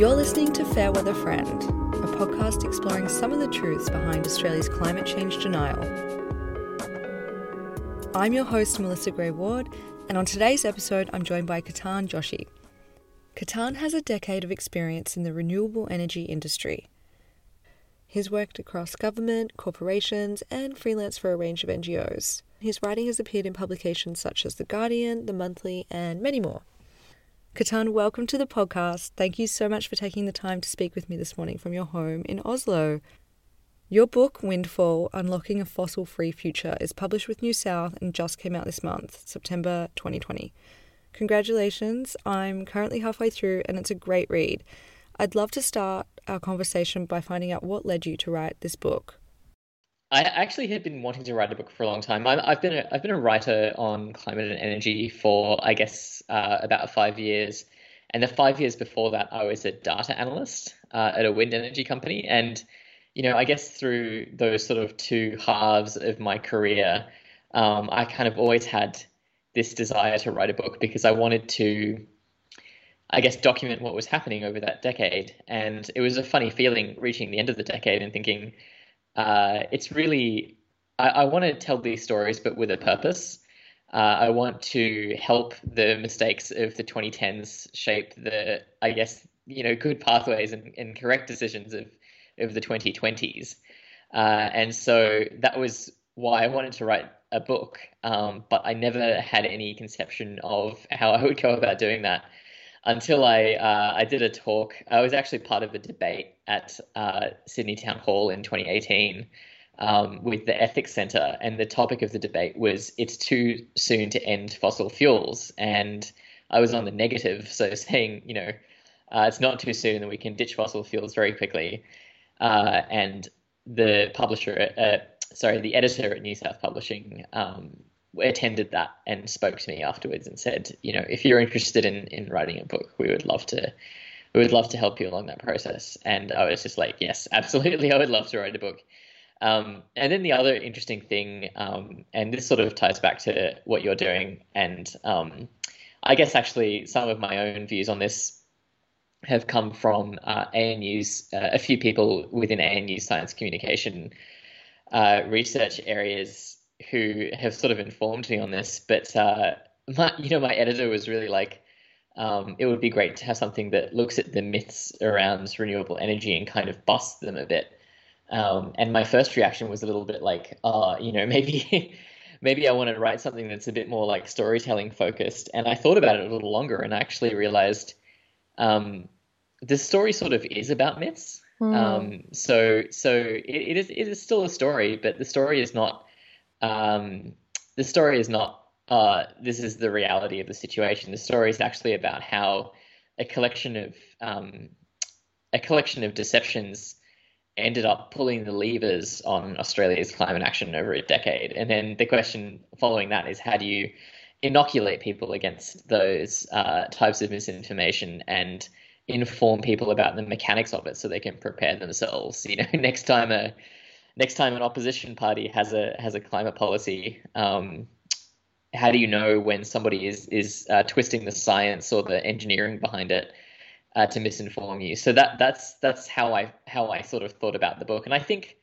You're listening to Fairweather Friend, a podcast exploring some of the truths behind Australia's climate change denial. I'm your host, Melissa Gray Ward, and on today's episode, I'm joined by Ketan Joshi. Ketan has a decade of experience in the renewable energy industry. He's worked across government, corporations, and freelance for a range of NGOs. His writing has appeared in publications such as The Guardian, The Monthly, and many more. Ketan, welcome to the podcast. Thank you so much for taking the time to speak with me this morning from your home in Oslo. Your book, Windfall Unlocking a Fossil Free Future, is published with New South and just came out this month, September 2020. Congratulations. I'm currently halfway through and it's a great read. I'd love to start our conversation by finding out what led you to write this book. I actually had been wanting to write a book for a long time. i have been a, I've been a writer on climate and energy for I guess uh, about five years, and the five years before that, I was a data analyst uh, at a wind energy company. And you know, I guess through those sort of two halves of my career, um, I kind of always had this desire to write a book because I wanted to I guess, document what was happening over that decade. And it was a funny feeling reaching the end of the decade and thinking, uh, it's really, I, I want to tell these stories, but with a purpose. Uh, I want to help the mistakes of the 2010s shape the, I guess, you know, good pathways and, and correct decisions of, of the 2020s. Uh, and so that was why I wanted to write a book, um, but I never had any conception of how I would go about doing that until I uh, I did a talk. I was actually part of a debate at uh, Sydney Town Hall in 2018 um, with the Ethics Centre, and the topic of the debate was "It's too soon to end fossil fuels," and I was on the negative, so saying you know uh, it's not too soon, that we can ditch fossil fuels very quickly. Uh, and the publisher, uh, sorry, the editor at New South Publishing um, attended that and spoke to me afterwards and said, you know, if you're interested in in writing a book, we would love to we would love to help you along that process. And I was just like, yes, absolutely, I would love to write a book. Um, and then the other interesting thing, um, and this sort of ties back to what you're doing, and um, I guess actually some of my own views on this have come from uh, ANU's, uh, a few people within ANU science communication uh, research areas who have sort of informed me on this, but uh, my, you know, my editor was really like, um, it would be great to have something that looks at the myths around renewable energy and kind of busts them a bit. Um, and my first reaction was a little bit like, uh, you know, maybe maybe I want to write something that's a bit more like storytelling focused. And I thought about it a little longer and I actually realized um, the story sort of is about myths. Mm. Um, so so it, it is it is still a story, but the story is not um, the story is not uh, this is the reality of the situation. The story is actually about how a collection of um, a collection of deceptions ended up pulling the levers on Australia's climate action over a decade. And then the question following that is how do you inoculate people against those uh, types of misinformation and inform people about the mechanics of it so they can prepare themselves. You know, next time a next time an opposition party has a has a climate policy, um, how do you know when somebody is is uh, twisting the science or the engineering behind it uh, to misinform you? So that that's that's how I how I sort of thought about the book, and I think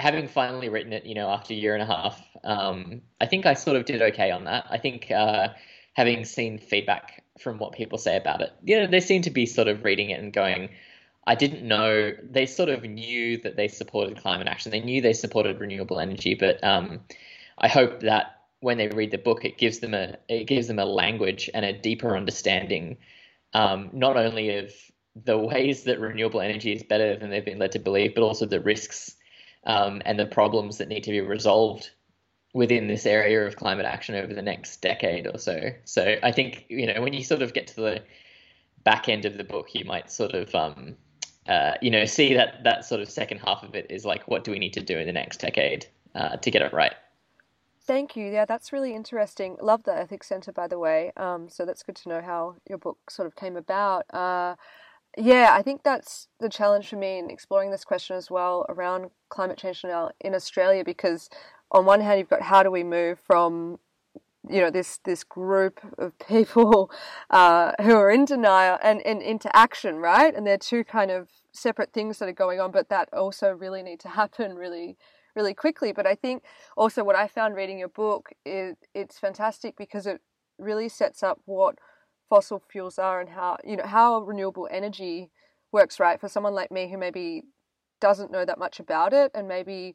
having finally written it, you know, after a year and a half, um, I think I sort of did okay on that. I think uh, having seen feedback from what people say about it, you know, they seem to be sort of reading it and going I didn't know they sort of knew that they supported climate action. They knew they supported renewable energy, but um, I hope that when they read the book, it gives them a it gives them a language and a deeper understanding, um, not only of the ways that renewable energy is better than they've been led to believe, but also the risks um, and the problems that need to be resolved within this area of climate action over the next decade or so. So I think you know when you sort of get to the back end of the book, you might sort of um, uh, you know, see that that sort of second half of it is like, what do we need to do in the next decade uh, to get it right? Thank you. Yeah, that's really interesting. Love the Ethics Center, by the way. Um, so that's good to know how your book sort of came about. Uh, yeah, I think that's the challenge for me in exploring this question as well around climate change now in Australia, because on one hand, you've got how do we move from you know this this group of people uh, who are in denial and, and into action, right? And they're two kind of separate things that are going on, but that also really need to happen really really quickly. But I think also what I found reading your book is it's fantastic because it really sets up what fossil fuels are and how you know how renewable energy works right for someone like me who maybe doesn't know that much about it and maybe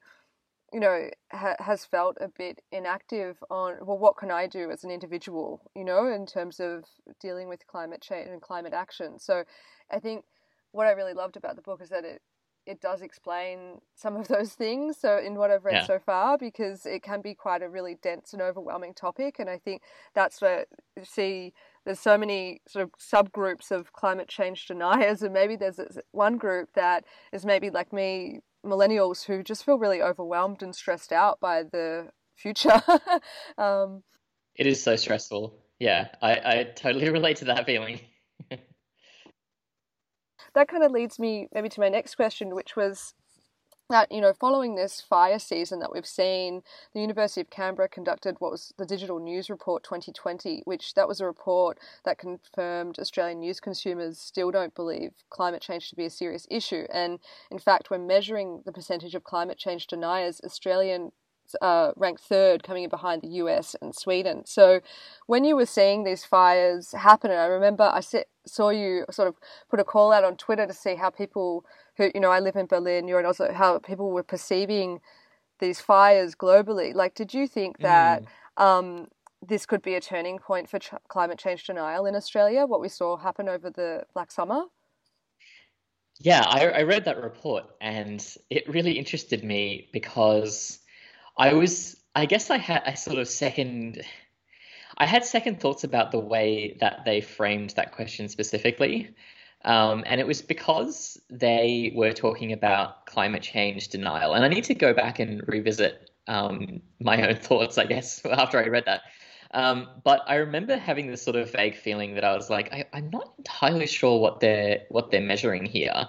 you know ha- has felt a bit inactive on well what can i do as an individual you know in terms of dealing with climate change and climate action so i think what i really loved about the book is that it it does explain some of those things so in what i've read yeah. so far because it can be quite a really dense and overwhelming topic and i think that's where see there's so many sort of subgroups of climate change deniers and maybe there's one group that is maybe like me millennials who just feel really overwhelmed and stressed out by the future. Um, it is so stressful. Yeah i, I totally relate to that feeling. That kind of leads me maybe to my next question which was that you know following this fire season that we've seen the university of canberra conducted what was the digital news report 2020 which that was a report that confirmed australian news consumers still don't believe climate change to be a serious issue and in fact when measuring the percentage of climate change deniers australian uh, ranked third, coming in behind the US and Sweden. So, when you were seeing these fires happen, and I remember I saw you sort of put a call out on Twitter to see how people who, you know, I live in Berlin, you're in Oslo how people were perceiving these fires globally. Like, did you think that mm. um, this could be a turning point for ch- climate change denial in Australia? What we saw happen over the Black Summer? Yeah, I, I read that report and it really interested me because I was, I guess I had a sort of second, I had second thoughts about the way that they framed that question specifically. Um, and it was because they were talking about climate change denial. And I need to go back and revisit um, my own thoughts, I guess, after I read that. Um, but I remember having this sort of vague feeling that I was like, I, am not entirely sure what they're what they're measuring here.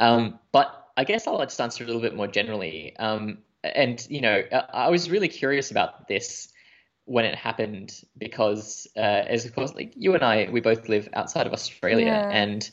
Um, but I guess I'll just answer a little bit more generally. Um, and you know, I was really curious about this when it happened because, uh, as of course, like you and I, we both live outside of Australia, yeah. and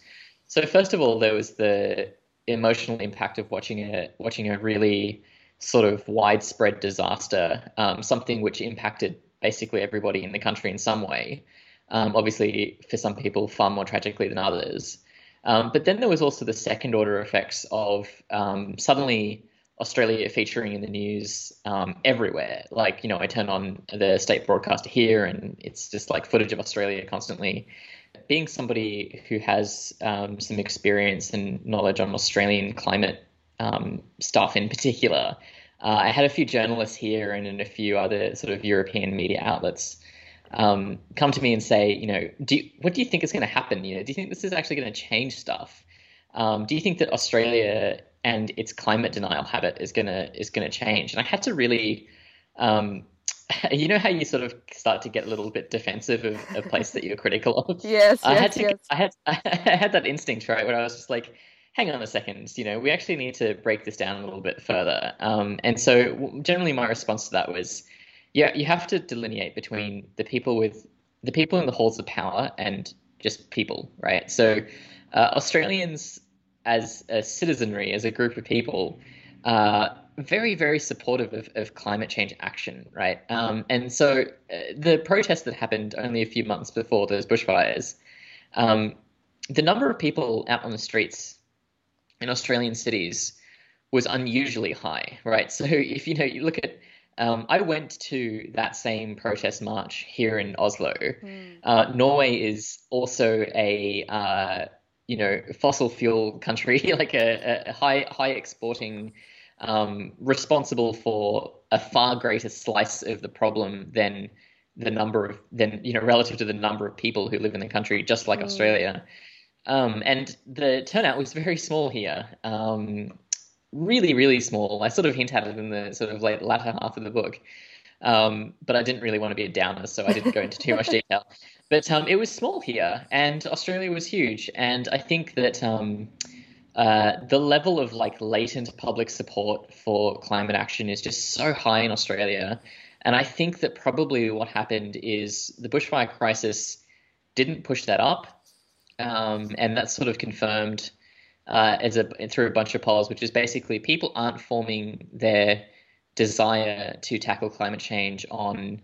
so first of all, there was the emotional impact of watching a watching a really sort of widespread disaster, um, something which impacted basically everybody in the country in some way. Um, obviously, for some people, far more tragically than others. Um, but then there was also the second order effects of um, suddenly Australia featuring in the news um, everywhere. Like, you know, I turn on the state broadcaster here and it's just like footage of Australia constantly. Being somebody who has um, some experience and knowledge on Australian climate um, stuff in particular, uh, I had a few journalists here and in a few other sort of European media outlets um, come to me and say, you know, do you, what do you think is going to happen? You know, do you think this is actually going to change stuff? Um, do you think that Australia and its climate denial habit is gonna is gonna change. And I had to really, um, you know how you sort of start to get a little bit defensive of a place that you're critical of. yes, I yes, had to. Yes. I had I had that instinct right where I was just like, hang on a second, you know, we actually need to break this down a little bit further. Um, and so generally, my response to that was, yeah, you have to delineate between the people with the people in the halls of power and just people, right? So uh, Australians as a citizenry, as a group of people, uh, very, very supportive of, of climate change action, right? Um, and so uh, the protest that happened only a few months before those bushfires, um, the number of people out on the streets in Australian cities was unusually high, right? So if you know, you look at um, I went to that same protest march here in Oslo. Mm. Uh, Norway is also a uh, you know fossil fuel country, like a, a high high exporting, um, responsible for a far greater slice of the problem than the number of than you know relative to the number of people who live in the country, just like mm. Australia. Um, and the turnout was very small here. Um, really, really small. I sort of hint at it in the sort of late latter half of the book. Um, but I didn't really want to be a downer, so I didn't go into too much detail. But um, it was small here, and Australia was huge. And I think that um, uh, the level of like latent public support for climate action is just so high in Australia. And I think that probably what happened is the bushfire crisis didn't push that up, um, and that's sort of confirmed uh, as a through a bunch of polls, which is basically people aren't forming their desire to tackle climate change on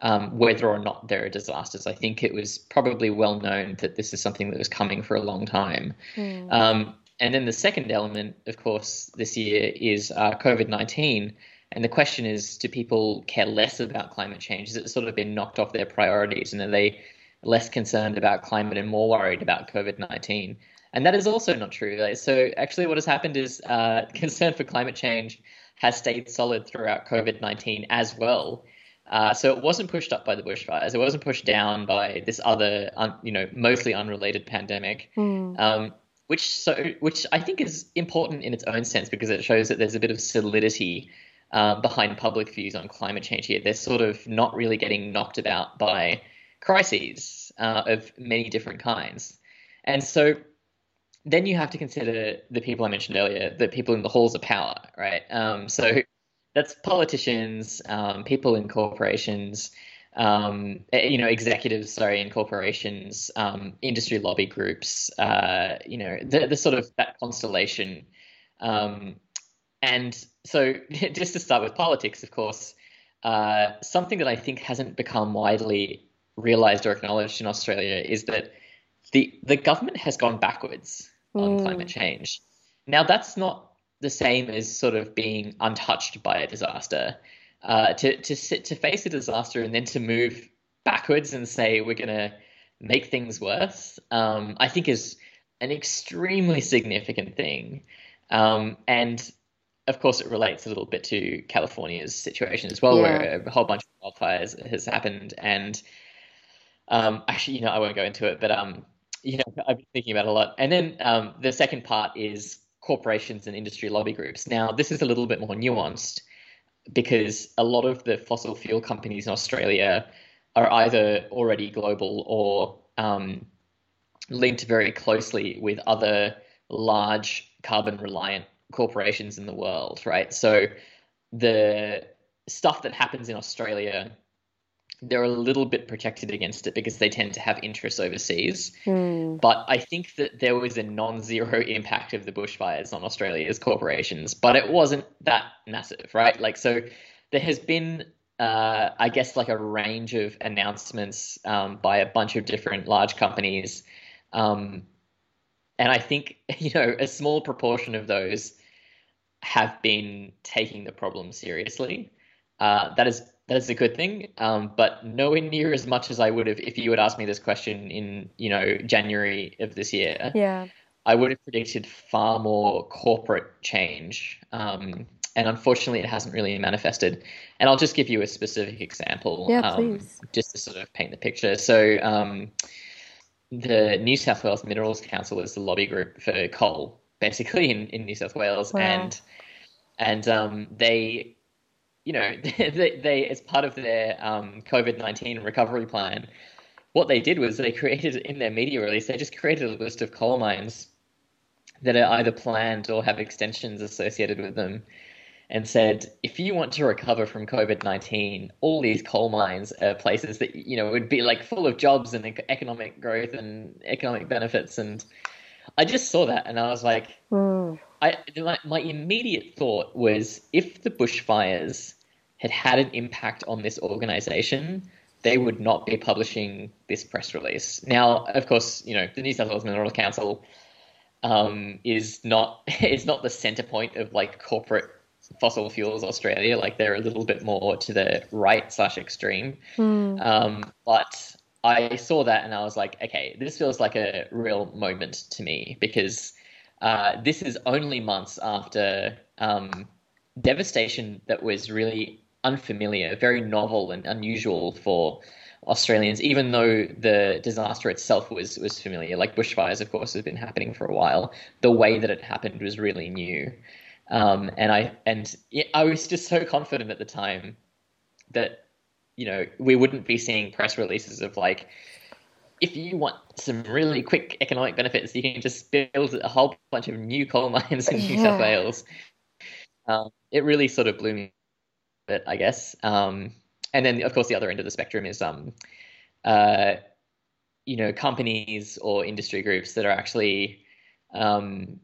um, whether or not there are disasters. I think it was probably well known that this is something that was coming for a long time. Mm. Um, and then the second element, of course, this year is uh, COVID 19. And the question is do people care less about climate change? Has it sort of been knocked off their priorities? And are they less concerned about climate and more worried about COVID 19? And that is also not true. So, actually, what has happened is uh, concern for climate change has stayed solid throughout COVID 19 as well. Uh, so it wasn't pushed up by the bushfires. It wasn't pushed down by this other, un, you know, mostly unrelated pandemic. Mm. Um, which so which I think is important in its own sense because it shows that there's a bit of solidity uh, behind public views on climate change here. They're sort of not really getting knocked about by crises uh, of many different kinds, and so then you have to consider the people I mentioned earlier, the people in the halls of power, right? Um, so that's politicians, um, people in corporations, um, eh, you know, executives, sorry, in corporations, um, industry lobby groups, uh, you know, the, the sort of that constellation. Um, and so, just to start with politics, of course, uh, something that I think hasn't become widely realized or acknowledged in Australia is that the the government has gone backwards on mm. climate change. Now, that's not the same as sort of being untouched by a disaster. Uh, to to sit, to face a disaster and then to move backwards and say we're going to make things worse, um, I think is an extremely significant thing. Um, and of course, it relates a little bit to California's situation as well, yeah. where a whole bunch of wildfires has happened. And um, actually, you know, I won't go into it, but um, you know, I've been thinking about a lot. And then um, the second part is corporations and industry lobby groups. Now, this is a little bit more nuanced because a lot of the fossil fuel companies in Australia are either already global or um, linked very closely with other large carbon reliant corporations in the world, right? So the stuff that happens in Australia they're a little bit protected against it because they tend to have interests overseas. Mm. But I think that there was a non-zero impact of the bushfires on Australia's corporations, but it wasn't that massive, right? Like so, there has been, uh, I guess, like a range of announcements um, by a bunch of different large companies, um, and I think you know a small proportion of those have been taking the problem seriously. Uh, that is that is a good thing, um, but nowhere near as much as I would have if you had asked me this question in you know January of this year. Yeah, I would have predicted far more corporate change, um, and unfortunately, it hasn't really manifested. And I'll just give you a specific example, yeah, um, please. just to sort of paint the picture. So. Um, the New South Wales Minerals Council is the lobby group for coal, basically in, in New South Wales, wow. and and um, they you know, they, they, as part of their um, COVID nineteen recovery plan, what they did was they created in their media release they just created a list of coal mines that are either planned or have extensions associated with them, and said if you want to recover from COVID nineteen, all these coal mines are places that you know would be like full of jobs and economic growth and economic benefits and. I just saw that and I was like, mm. I my, my immediate thought was if the bushfires had had an impact on this organization, they would not be publishing this press release. Now, of course, you know the New South Wales Mineral Council um, is not is not the center point of like corporate fossil fuels Australia. Like they're a little bit more to the right slash extreme. Mm. Um, but I saw that and I was like, okay, this feels like a real moment to me because uh, this is only months after um, devastation that was really unfamiliar, very novel and unusual for Australians, even though the disaster itself was was familiar. Like bushfires, of course, has been happening for a while. The way that it happened was really new, um, and I and I was just so confident at the time that you know we wouldn't be seeing press releases of like if you want some really quick economic benefits, you can just build a whole bunch of new coal mines in New South Wales. Um, it really sort of blew me bit, I guess. Um, and then of course the other end of the spectrum is um, uh, you know, companies or industry groups that are actually um,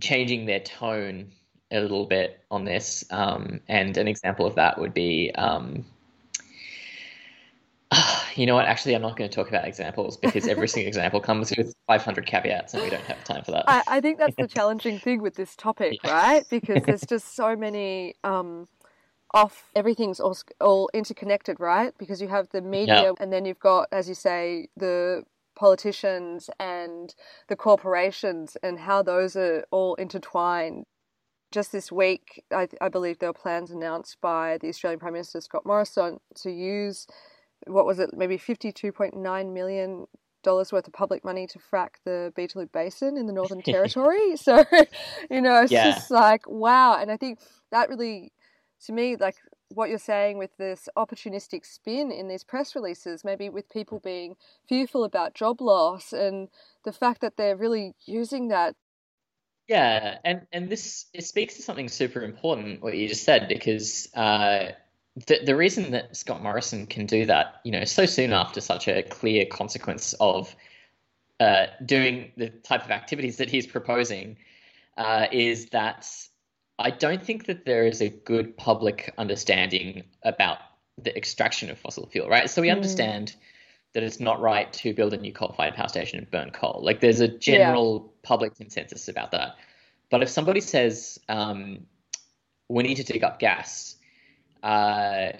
changing their tone a little bit on this. Um, and an example of that would be, um, you know what? Actually, I'm not going to talk about examples because every single example comes with 500 caveats, and we don't have time for that. I, I think that's the challenging thing with this topic, yeah. right? Because there's just so many. Um, off everything's all, all interconnected right because you have the media yeah. and then you've got as you say the politicians and the corporations and how those are all intertwined just this week, I, I, believe there were plans announced by the Australian Prime Minister Scott Morrison to use what was it, maybe fifty-two point nine million dollars worth of public money to frack the Beetaloo Basin in the Northern Territory. so, you know, it's yeah. just like wow, and I think that really, to me, like what you're saying with this opportunistic spin in these press releases, maybe with people being fearful about job loss and the fact that they're really using that yeah, and and this it speaks to something super important what you just said because uh, the the reason that Scott Morrison can do that, you know, so soon after such a clear consequence of uh, doing the type of activities that he's proposing, uh, is that I don't think that there is a good public understanding about the extraction of fossil fuel, right? So we mm. understand that it's not right to build a new coal-fired power station and burn coal. Like there's a general yeah. public consensus about that. But if somebody says um, we need to dig up gas, uh,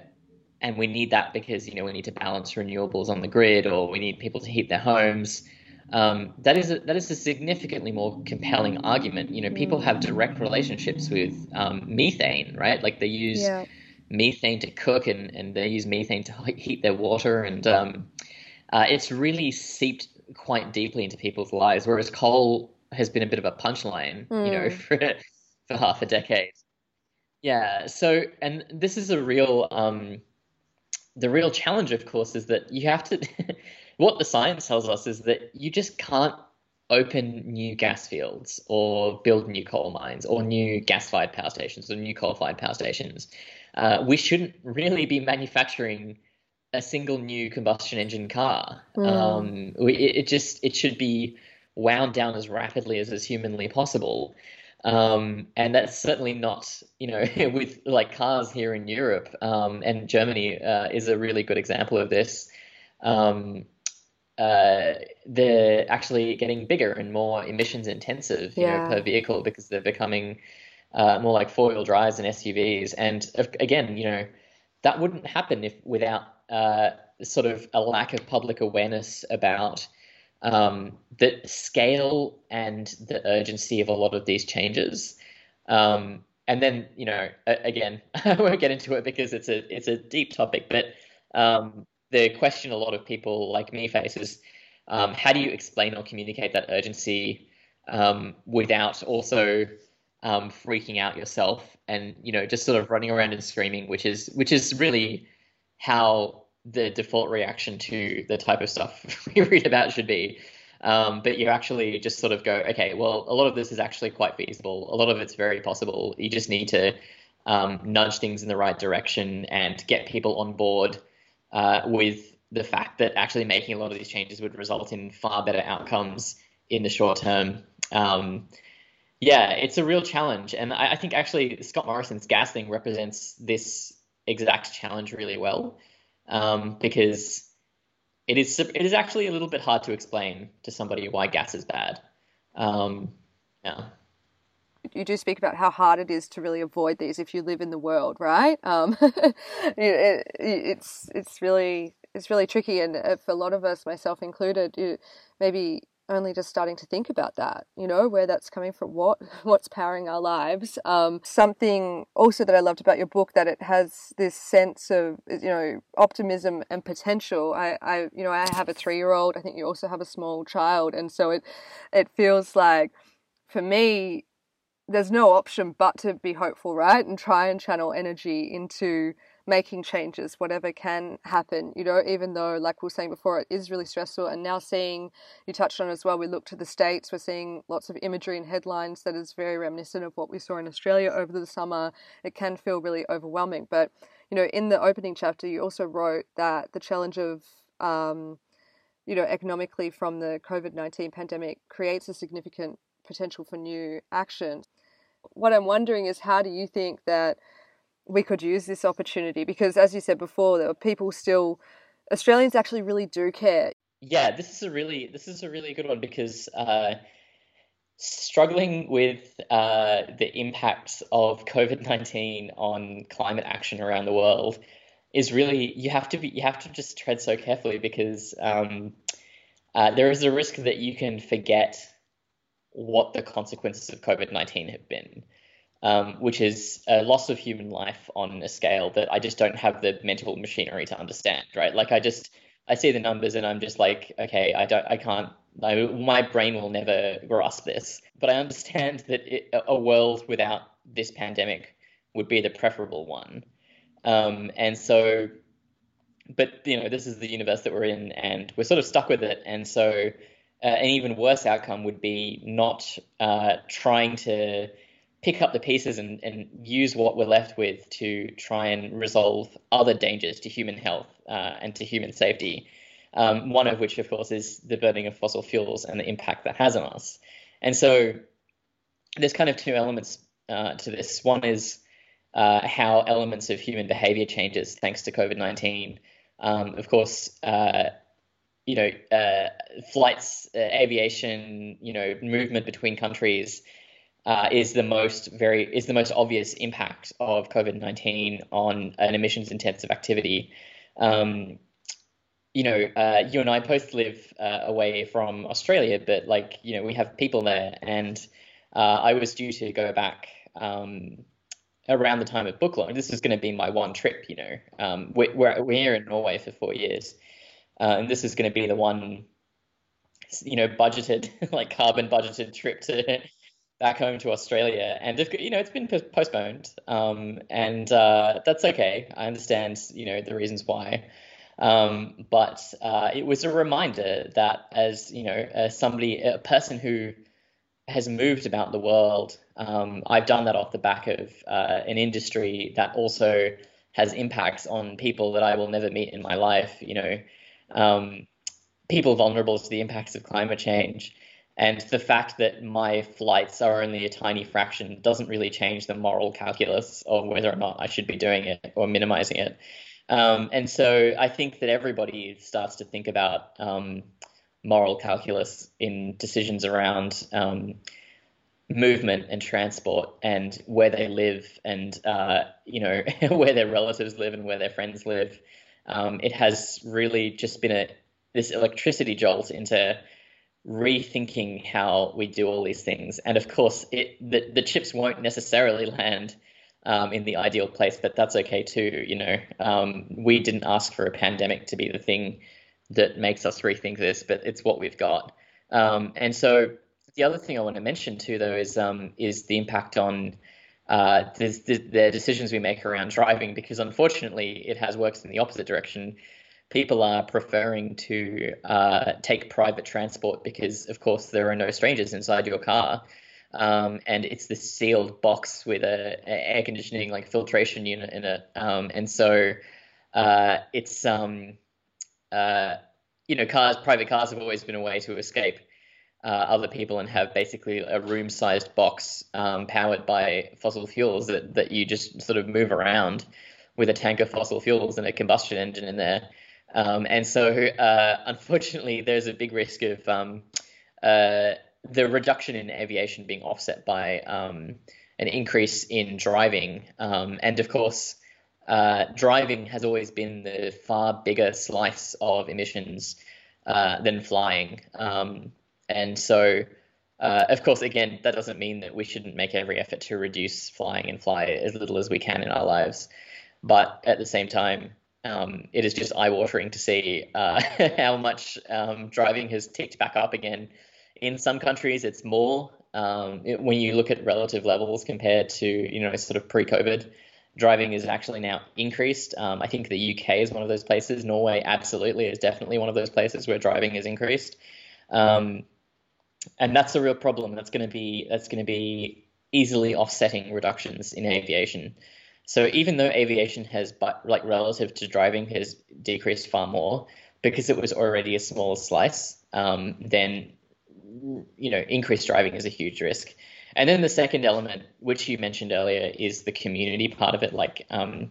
and we need that because you know we need to balance renewables on the grid, or we need people to heat their homes, um, that is a, that is a significantly more compelling argument. You know, people have direct relationships with um, methane, right? Like they use yeah. methane to cook, and, and they use methane to heat their water, and um, uh, it's really seeped quite deeply into people's lives. Whereas coal has been a bit of a punchline, mm. you know, hmm. for for half a decade. Yeah. So, and this is a real um, the real challenge, of course, is that you have to. what the science tells us is that you just can't open new gas fields or build new coal mines or new gas-fired power stations or new coal-fired power stations. Uh, we shouldn't really be manufacturing a single new combustion engine car. Mm. Um, we, it, it, just it should be wound down as rapidly as is humanly possible. Um, and that's certainly not, you know, with like cars here in Europe um, and Germany uh, is a really good example of this. Um, uh, they're actually getting bigger and more emissions intensive, you yeah. know, per vehicle because they're becoming uh, more like four wheel drives and SUVs. And again, you know, that wouldn't happen if without uh, sort of a lack of public awareness about um, the scale and the urgency of a lot of these changes. Um, and then, you know, again, I won't get into it because it's a it's a deep topic, but um, the question a lot of people like me face is um, how do you explain or communicate that urgency um, without also um, freaking out yourself and you know just sort of running around and screaming, which is which is really how the default reaction to the type of stuff we read about should be. Um, but you actually just sort of go, okay, well, a lot of this is actually quite feasible. A lot of it's very possible. You just need to um, nudge things in the right direction and get people on board uh, with the fact that actually making a lot of these changes would result in far better outcomes in the short term. Um, yeah, it's a real challenge. And I, I think actually Scott Morrison's gas thing represents this exact challenge really well um, because it is it is actually a little bit hard to explain to somebody why gas is bad. Um, yeah. You do speak about how hard it is to really avoid these if you live in the world, right? Um, it, it's it's really it's really tricky, and uh, for a lot of us, myself included, maybe only just starting to think about that, you know, where that's coming from, what what's powering our lives. Um, something also that I loved about your book that it has this sense of you know optimism and potential. I, I you know I have a three year old. I think you also have a small child, and so it it feels like for me there's no option but to be hopeful, right, and try and channel energy into making changes, whatever can happen, you know, even though, like we were saying before, it is really stressful. And now seeing, you touched on as well, we look to the States, we're seeing lots of imagery and headlines that is very reminiscent of what we saw in Australia over the summer. It can feel really overwhelming. But you know, in the opening chapter, you also wrote that the challenge of, um, you know, economically from the COVID 19 pandemic creates a significant potential for new action. What I'm wondering is how do you think that we could use this opportunity? Because as you said before, there are people still, Australians actually really do care. Yeah, this is a really this is a really good one because uh, struggling with uh, the impacts of COVID nineteen on climate action around the world is really you have to be you have to just tread so carefully because um, uh, there is a risk that you can forget what the consequences of COVID nineteen have been. Um, which is a loss of human life on a scale that I just don't have the mental machinery to understand, right? Like I just I see the numbers and I'm just like, okay, I don't, I can't, I, my brain will never grasp this. But I understand that it, a world without this pandemic would be the preferable one. Um, and so, but you know, this is the universe that we're in, and we're sort of stuck with it. And so, uh, an even worse outcome would be not uh, trying to pick up the pieces and, and use what we're left with to try and resolve other dangers to human health uh, and to human safety. Um, one of which, of course, is the burning of fossil fuels and the impact that has on us. And so there's kind of two elements uh, to this. One is uh, how elements of human behavior changes thanks to COVID 19. Um, of course, uh, you know, uh, flights, uh, aviation, you know, movement between countries uh, is the most very is the most obvious impact of COVID nineteen on an emissions intensive activity. Um, you know, uh, you and I both live uh, away from Australia, but like you know, we have people there, and uh, I was due to go back. Um, around the time of book launch, this is going to be my one trip. You know, um, we're, we're here in Norway for four years, uh, and this is going to be the one, you know, budgeted like carbon budgeted trip to back home to Australia, and you know it's been postponed, um, and uh, that's okay. I understand you know the reasons why, um, but uh, it was a reminder that as you know as somebody a person who has moved about the world, um, I've done that off the back of uh, an industry that also has impacts on people that I will never meet in my life. You know, um, people vulnerable to the impacts of climate change. And the fact that my flights are only a tiny fraction doesn't really change the moral calculus of whether or not I should be doing it or minimizing it. Um, and so I think that everybody starts to think about um, moral calculus in decisions around um, movement and transport and where they live and uh, you know where their relatives live and where their friends live. Um, it has really just been a this electricity jolt into rethinking how we do all these things. And of course, it the, the chips won't necessarily land um, in the ideal place, but that's okay too. You know, um, we didn't ask for a pandemic to be the thing that makes us rethink this, but it's what we've got. Um, and so the other thing I want to mention too, though, is um, is the impact on uh, the, the, the decisions we make around driving, because unfortunately, it has worked in the opposite direction people are preferring to uh, take private transport because, of course, there are no strangers inside your car. Um, and it's this sealed box with a, a, air conditioning like filtration unit in it. Um, and so uh, it's um, uh, you know cars, private cars have always been a way to escape uh, other people and have basically a room-sized box um, powered by fossil fuels that that you just sort of move around with a tank of fossil fuels and a combustion engine in there. Um, and so, uh, unfortunately, there's a big risk of um, uh, the reduction in aviation being offset by um, an increase in driving. Um, and of course, uh, driving has always been the far bigger slice of emissions uh, than flying. Um, and so, uh, of course, again, that doesn't mean that we shouldn't make every effort to reduce flying and fly as little as we can in our lives. But at the same time, um, it is just eye-watering to see uh, how much um, driving has ticked back up again. In some countries, it's more um, it, when you look at relative levels compared to you know sort of pre-COVID. Driving is actually now increased. Um, I think the UK is one of those places. Norway absolutely is definitely one of those places where driving is increased, um, and that's a real problem. That's going to be that's going to be easily offsetting reductions in aviation. So even though aviation has, but like relative to driving, has decreased far more because it was already a smaller slice, um, then you know increased driving is a huge risk. And then the second element, which you mentioned earlier, is the community part of it. Like, um,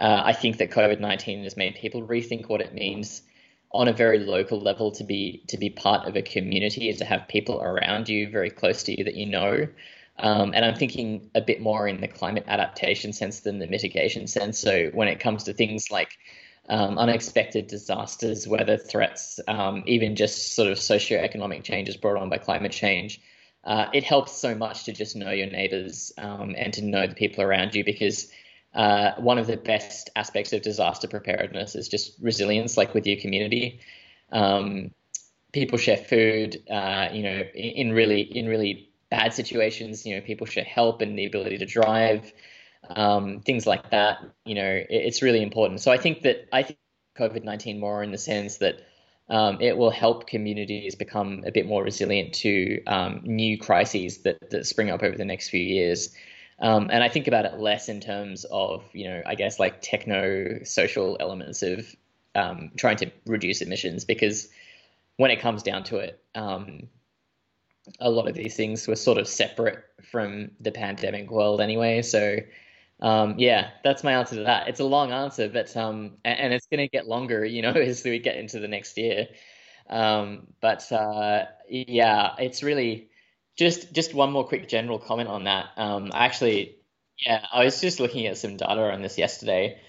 uh, I think that COVID nineteen has made people rethink what it means on a very local level to be to be part of a community and to have people around you very close to you that you know. Um, and I'm thinking a bit more in the climate adaptation sense than the mitigation sense. So when it comes to things like um, unexpected disasters, weather threats, um, even just sort of socioeconomic changes brought on by climate change, uh, it helps so much to just know your neighbors um, and to know the people around you because uh, one of the best aspects of disaster preparedness is just resilience, like with your community. Um, people share food, uh, you know, in, in, really in really bad situations. You know, people should help and the ability to drive, um, things like that. You know, it, it's really important. So I think that I think COVID nineteen more in the sense that um, it will help communities become a bit more resilient to um, new crises that, that spring up over the next few years. Um, and I think about it less in terms of, you know, I guess like techno social elements of um, trying to reduce emissions because when it comes down to it, um, a lot of these things were sort of separate from the pandemic world anyway. So, um, yeah, that's my answer to that. It's a long answer, but um, and, and it's going to get longer, you know, as we get into the next year. Um, but uh, yeah, it's really just just one more quick general comment on that. Um, actually, yeah, I was just looking at some data on this yesterday,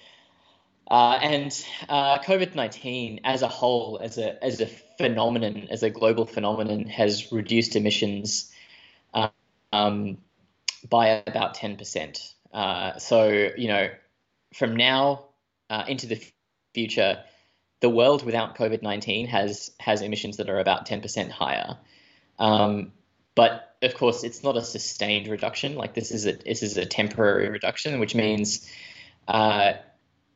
uh, and uh, COVID nineteen as a whole, as a as a phenomenon, as a global phenomenon, has reduced emissions um, by about ten percent. Uh, so you know, from now uh, into the future, the world without COVID nineteen has has emissions that are about ten percent higher. Um, but of course, it's not a sustained reduction. Like this is a this is a temporary reduction, which means, uh,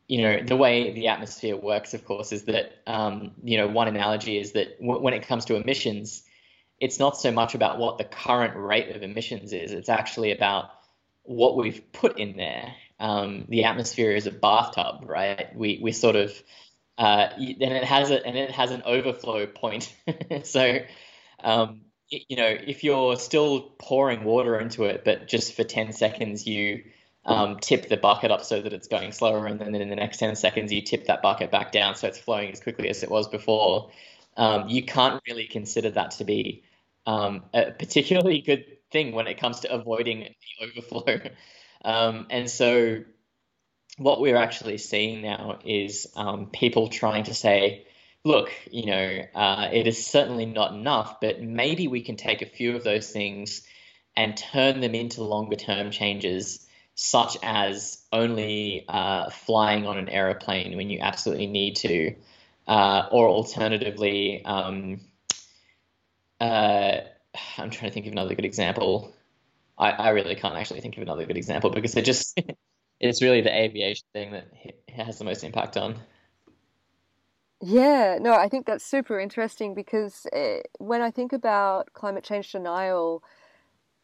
you know, the way the atmosphere works, of course, is that um, you know one analogy is that w- when it comes to emissions, it's not so much about what the current rate of emissions is. It's actually about what we've put in there. Um, the atmosphere is a bathtub, right? We we sort of uh, and it has a and it has an overflow point. so um, you know, if you're still pouring water into it, but just for 10 seconds you um, tip the bucket up so that it's going slower, and then in the next 10 seconds you tip that bucket back down so it's flowing as quickly as it was before, um, you can't really consider that to be um, a particularly good thing when it comes to avoiding the overflow. Um, and so, what we're actually seeing now is um, people trying to say, look, you know, uh, it is certainly not enough, but maybe we can take a few of those things and turn them into longer term changes, such as only uh, flying on an aeroplane when you absolutely need to, uh, or alternatively, um, uh, I'm trying to think of another good example. I, I really can't actually think of another good example because it just it's really the aviation thing that has the most impact on. Yeah, no, I think that's super interesting because it, eh, when I think about climate change denial,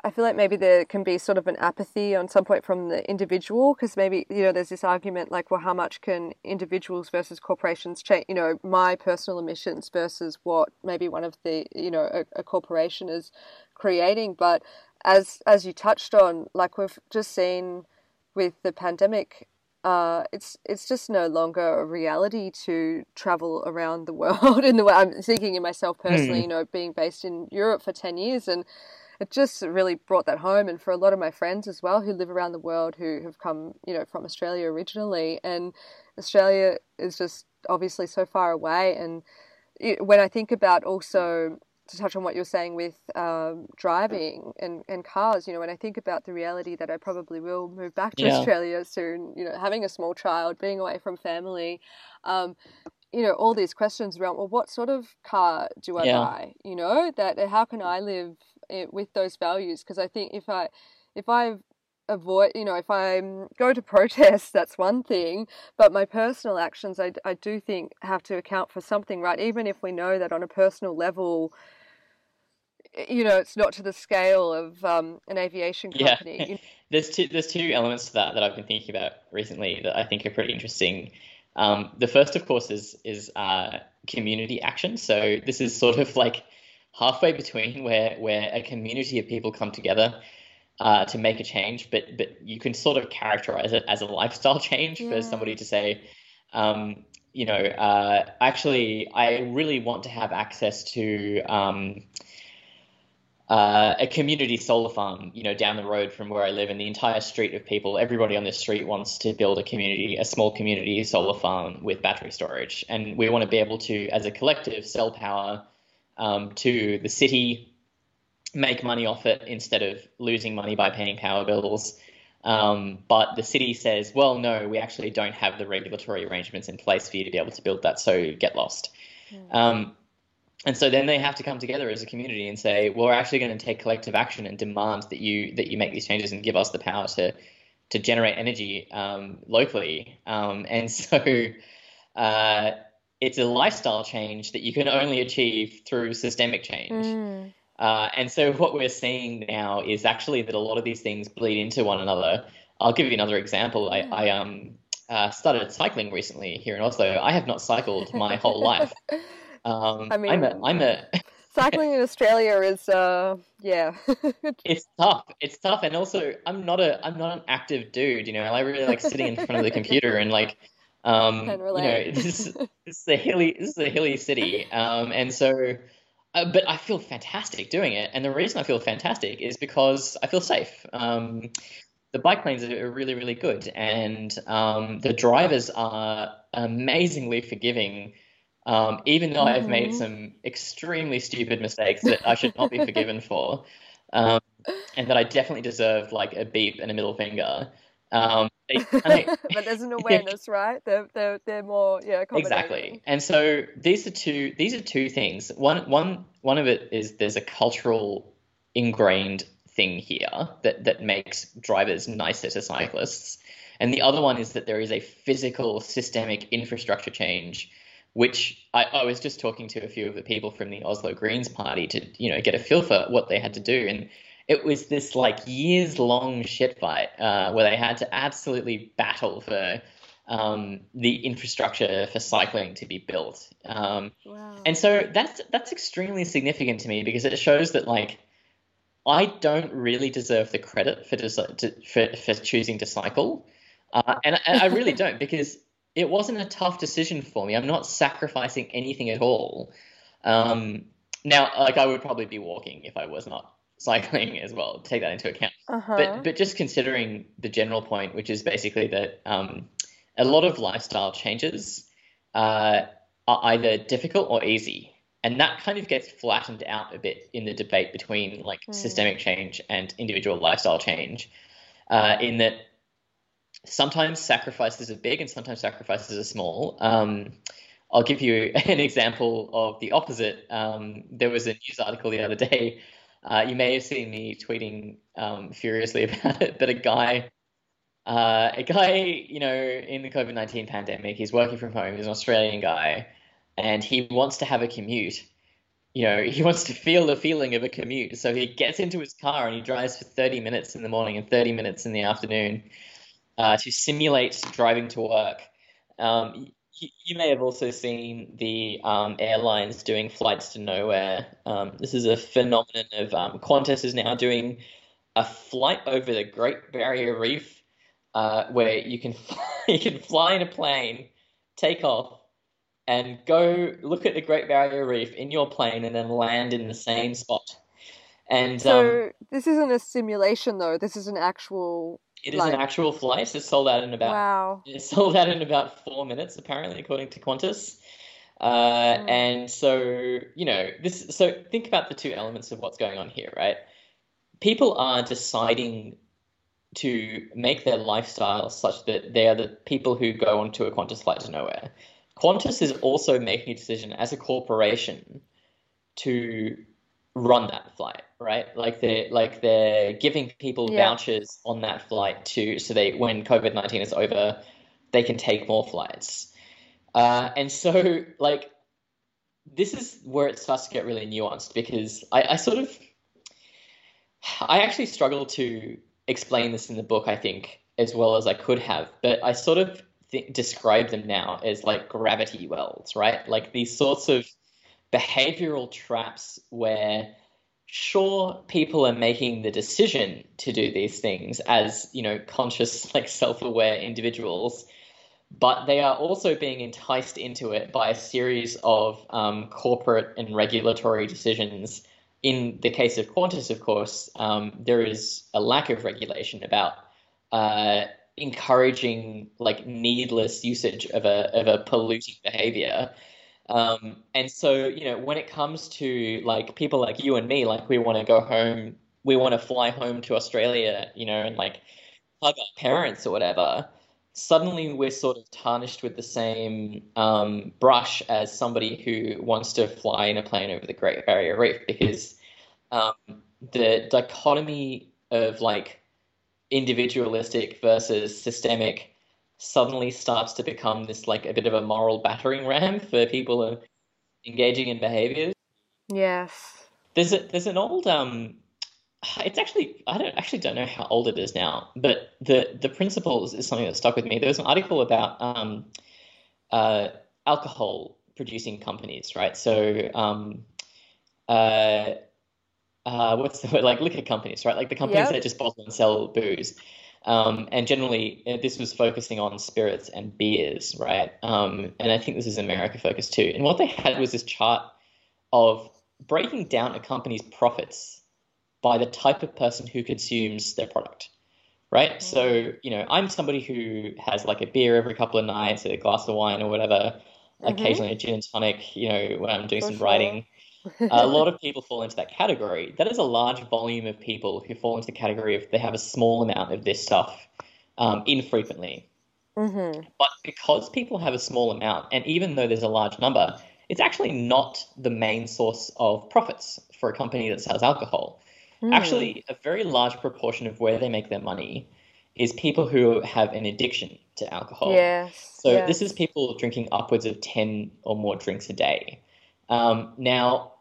I feel like maybe there can be sort of an apathy on some point from the individual because maybe you know there's this argument like well how much can individuals versus corporations change you know my personal emissions versus what maybe one of the you know a, a corporation is creating but as as you touched on like we've just seen with the pandemic uh, it's it's just no longer a reality to travel around the world in the way I'm thinking of myself personally. Mm. You know, being based in Europe for ten years, and it just really brought that home. And for a lot of my friends as well, who live around the world, who have come, you know, from Australia originally, and Australia is just obviously so far away. And when I think about also to touch on what you're saying with um, driving and, and cars, you know, when I think about the reality that I probably will move back to yeah. Australia soon, you know, having a small child, being away from family, um, you know, all these questions around, well, what sort of car do I yeah. buy? You know, that how can I live eh, with those values? Because I think if I, if I avoid you know if i go to protest that's one thing but my personal actions I, I do think have to account for something right even if we know that on a personal level you know it's not to the scale of um, an aviation company yeah. there's two there's two elements to that that I've been thinking about recently that I think are pretty interesting. Um, the first, of course, is is uh, community action. So this is sort of like halfway between where where a community of people come together uh, to make a change, but but you can sort of characterize it as a lifestyle change yeah. for somebody to say, um, you know, uh, actually, I really want to have access to. Um, uh, a community solar farm, you know, down the road from where I live, and the entire street of people, everybody on this street wants to build a community, a small community solar farm with battery storage, and we want to be able to, as a collective, sell power um, to the city, make money off it instead of losing money by paying power bills. Um, but the city says, well, no, we actually don't have the regulatory arrangements in place for you to be able to build that, so get lost. Mm. Um, and so then they have to come together as a community and say, well, we're actually going to take collective action and demand that you that you make these changes and give us the power to to generate energy um, locally. Um, and so uh, it's a lifestyle change that you can only achieve through systemic change. Mm. Uh, and so what we're seeing now is actually that a lot of these things bleed into one another. I'll give you another example. I, I um, uh, started cycling recently here in Oslo. I have not cycled my whole life. Um, I mean, I'm a, I'm a cycling in Australia is, uh, yeah, it's tough. It's tough, and also I'm not a, I'm not an active dude. You know, I really like sitting in front of the computer and like, um, you know, this, this is a hilly, this is a hilly city, um, and so. Uh, but I feel fantastic doing it, and the reason I feel fantastic is because I feel safe. Um, the bike lanes are really, really good, and um, the drivers are amazingly forgiving um, even though. I've made mm-hmm. some extremely stupid mistakes that I should not be forgiven for, um, and that I definitely deserve like a beep and a middle finger. Um, they, I, but there's an awareness, right? They're, they're, they're more yeah exactly. And so these are two these are two things. One one one of it is there's a cultural ingrained thing here that that makes drivers nicer to cyclists, and the other one is that there is a physical systemic infrastructure change which I, I, was just talking to a few of the people from the Oslo Greens party to, you know, get a feel for what they had to do. And it was this like years long shit fight uh, where they had to absolutely battle for um, the infrastructure for cycling to be built. Um, wow. And so that's that's extremely significant to me because it shows that like I don't really deserve the credit for to, for, for choosing to cycle, uh, and, and I really don't because it wasn't a tough decision for me. I'm not sacrificing anything at all. Um, now, like I would probably be walking if I was not cycling as well. Take that into account. Uh-huh. But but just considering the general point, which is basically that um, a lot of lifestyle changes uh, are either difficult or easy, and that kind of gets flattened out a bit in the debate between like mm. systemic change and individual lifestyle change. Uh, in that sometimes sacrifices are big and sometimes sacrifices are small. Um, I'll give you an example of the opposite. Um, there was a news article the other day. Uh, you may have seen me tweeting um, furiously about it, but a guy, uh, a guy, you know, in the COVID nineteen pandemic, he's working from home. He's an Australian guy, and he wants to have a commute. You know, he wants to feel the feeling of a commute. So he gets into his car and he drives for thirty minutes in the morning and thirty minutes in the afternoon uh, to simulate driving to work. Um, you, you, may have also seen the um, airlines doing flights to nowhere. Um, this is a phenomenon of um, Qantas is now doing a flight over the Great Barrier Reef, uh, where you can fly, you can fly in a plane, take off, and go look at the Great Barrier Reef in your plane, and then land in the same spot. And so um, this isn't a simulation, though. This is an actual it is like, an actual flight. It's sold out in about wow. It's sold out in about four minutes, apparently, according to Qantas. Uh, mm. And so you know this. So think about the two elements of what's going on here, right? People are deciding to make their lifestyle such that they are the people who go onto a Qantas flight to nowhere. Qantas is also making a decision as a corporation to run that flight, right? Like they're like they're giving people yeah. vouchers on that flight to so they when COVID nineteen is over, they can take more flights. Uh, and so like this is where it starts to get really nuanced because I, I sort of I actually struggle to explain this in the book, I think, as well as I could have, but I sort of th- describe them now as like gravity wells, right? Like these sorts of behavioral traps where sure people are making the decision to do these things as you know conscious like self-aware individuals but they are also being enticed into it by a series of um, corporate and regulatory decisions. In the case of qantas of course um, there is a lack of regulation about uh, encouraging like needless usage of a of a polluting behavior um, and so, you know, when it comes to like people like you and me, like we want to go home, we want to fly home to Australia, you know, and like hug our parents or whatever. Suddenly, we're sort of tarnished with the same um, brush as somebody who wants to fly in a plane over the Great Barrier Reef because um, the dichotomy of like individualistic versus systemic suddenly starts to become this like a bit of a moral battering ram for people engaging in behaviors. Yes. There's a there's an old um it's actually I don't actually don't know how old it is now, but the the principles is something that stuck with me. There was an article about um uh alcohol producing companies, right? So um uh uh, what's the word? like liquor companies, right? Like the companies yep. that just bottle and sell booze. Um, and generally, uh, this was focusing on spirits and beers, right? Um, and I think this is America focused too. And what they had was this chart of breaking down a company's profits by the type of person who consumes their product, right? Mm-hmm. So, you know, I'm somebody who has like a beer every couple of nights, a glass of wine or whatever, mm-hmm. occasionally a gin and tonic, you know, when I'm doing For some sure. writing a lot of people fall into that category. That is a large volume of people who fall into the category of they have a small amount of this stuff um, infrequently. Mm-hmm. But because people have a small amount, and even though there's a large number, it's actually not the main source of profits for a company that sells alcohol. Mm. Actually, a very large proportion of where they make their money is people who have an addiction to alcohol. Yes. So yes. this is people drinking upwards of 10 or more drinks a day. Um, now,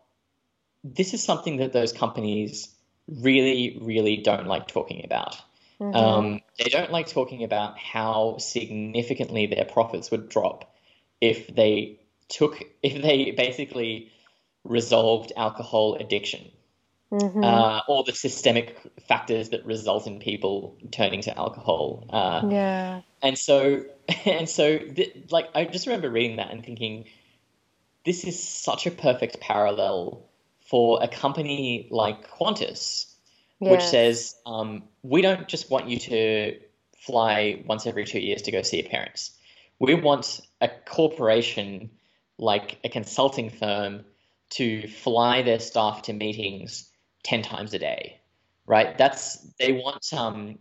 this is something that those companies really, really don't like talking about. Mm-hmm. Um, they don't like talking about how significantly their profits would drop if they took, if they basically resolved alcohol addiction. Mm-hmm. Uh, or the systemic factors that result in people turning to alcohol. Uh, yeah. And so, and so, th- like, I just remember reading that and thinking, this is such a perfect parallel for a company like Qantas, yes. which says, um, we don't just want you to fly once every two years to go see your parents. We want a corporation like a consulting firm to fly their staff to meetings 10 times a day, right? That's, they want, um,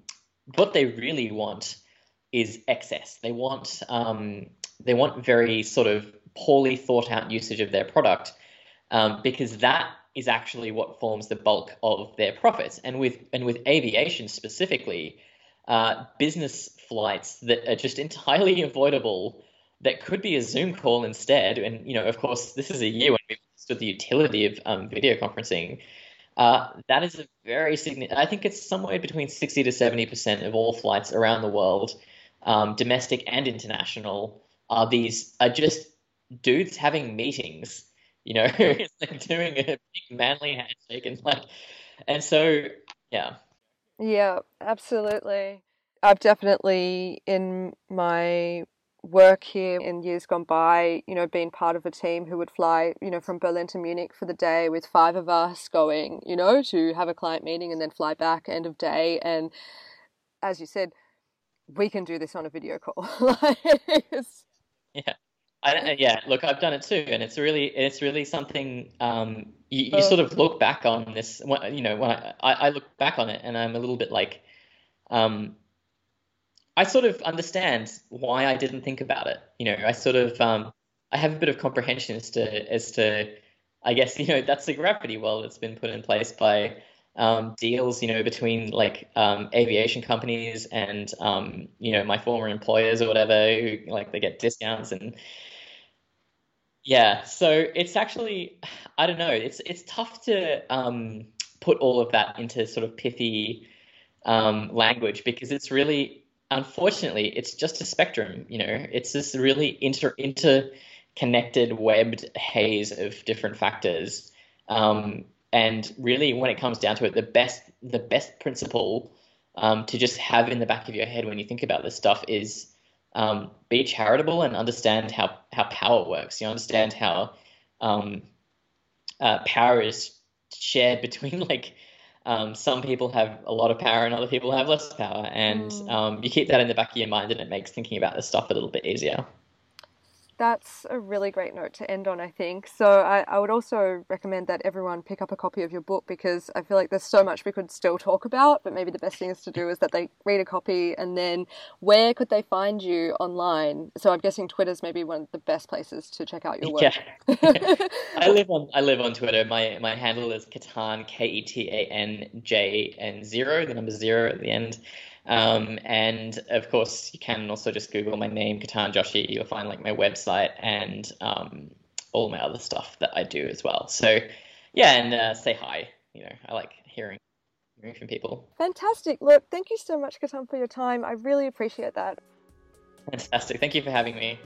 what they really want is excess. They want, um, they want very sort of poorly thought out usage of their product um, because that is actually what forms the bulk of their profits. And with and with aviation specifically, uh, business flights that are just entirely avoidable, that could be a Zoom call instead. And you know, of course, this is a year when we've understood the utility of um, video conferencing. Uh, that is a very significant. I think it's somewhere between sixty to seventy percent of all flights around the world, um, domestic and international, are these are just dudes having meetings you know, it's like doing a big manly handshake and like, and so yeah. Yeah, absolutely. I've definitely in my work here in years gone by, you know, being part of a team who would fly, you know, from Berlin to Munich for the day with five of us going, you know, to have a client meeting and then fly back end of day. And as you said, we can do this on a video call. like, yeah. I, yeah, look, I've done it too, and it's really, it's really something. Um, you, you sort of look back on this, you know, when I, I, look back on it, and I'm a little bit like, um, I sort of understand why I didn't think about it. You know, I sort of, um, I have a bit of comprehension as to, as to, I guess, you know, that's the gravity well that's been put in place by um, deals, you know, between like um, aviation companies and um, you know my former employers or whatever, who like they get discounts and yeah, so it's actually I don't know. It's it's tough to um, put all of that into sort of pithy um, language because it's really, unfortunately, it's just a spectrum. You know, it's this really inter interconnected webbed haze of different factors. Um, and really, when it comes down to it, the best the best principle um, to just have in the back of your head when you think about this stuff is um, be charitable and understand how how power works. You understand how um, uh, power is shared between like um, some people have a lot of power and other people have less power, and mm. um, you keep that in the back of your mind, and it makes thinking about this stuff a little bit easier that's a really great note to end on, I think. So I, I, would also recommend that everyone pick up a copy of your book because I feel like there's so much we could still talk about, but maybe the best thing is to do is that they read a copy and then where could they find you online? So I'm guessing Twitter's maybe one of the best places to check out your work. Yeah. I live on I live on Twitter. My my handle is Ketan K E T A N J and zero, the number zero at the end. Um, and of course, you can also just Google my name, Ketan Joshi. You'll find like my website and um, all my other stuff that I do as well. So, yeah, and uh, say hi. You know, I like hearing hearing from people. Fantastic. Look, thank you so much, Ketan, for your time. I really appreciate that. Fantastic. Thank you for having me.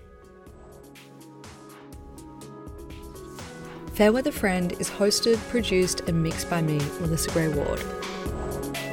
Fairweather Friend is hosted, produced, and mixed by me, Melissa Gray Ward.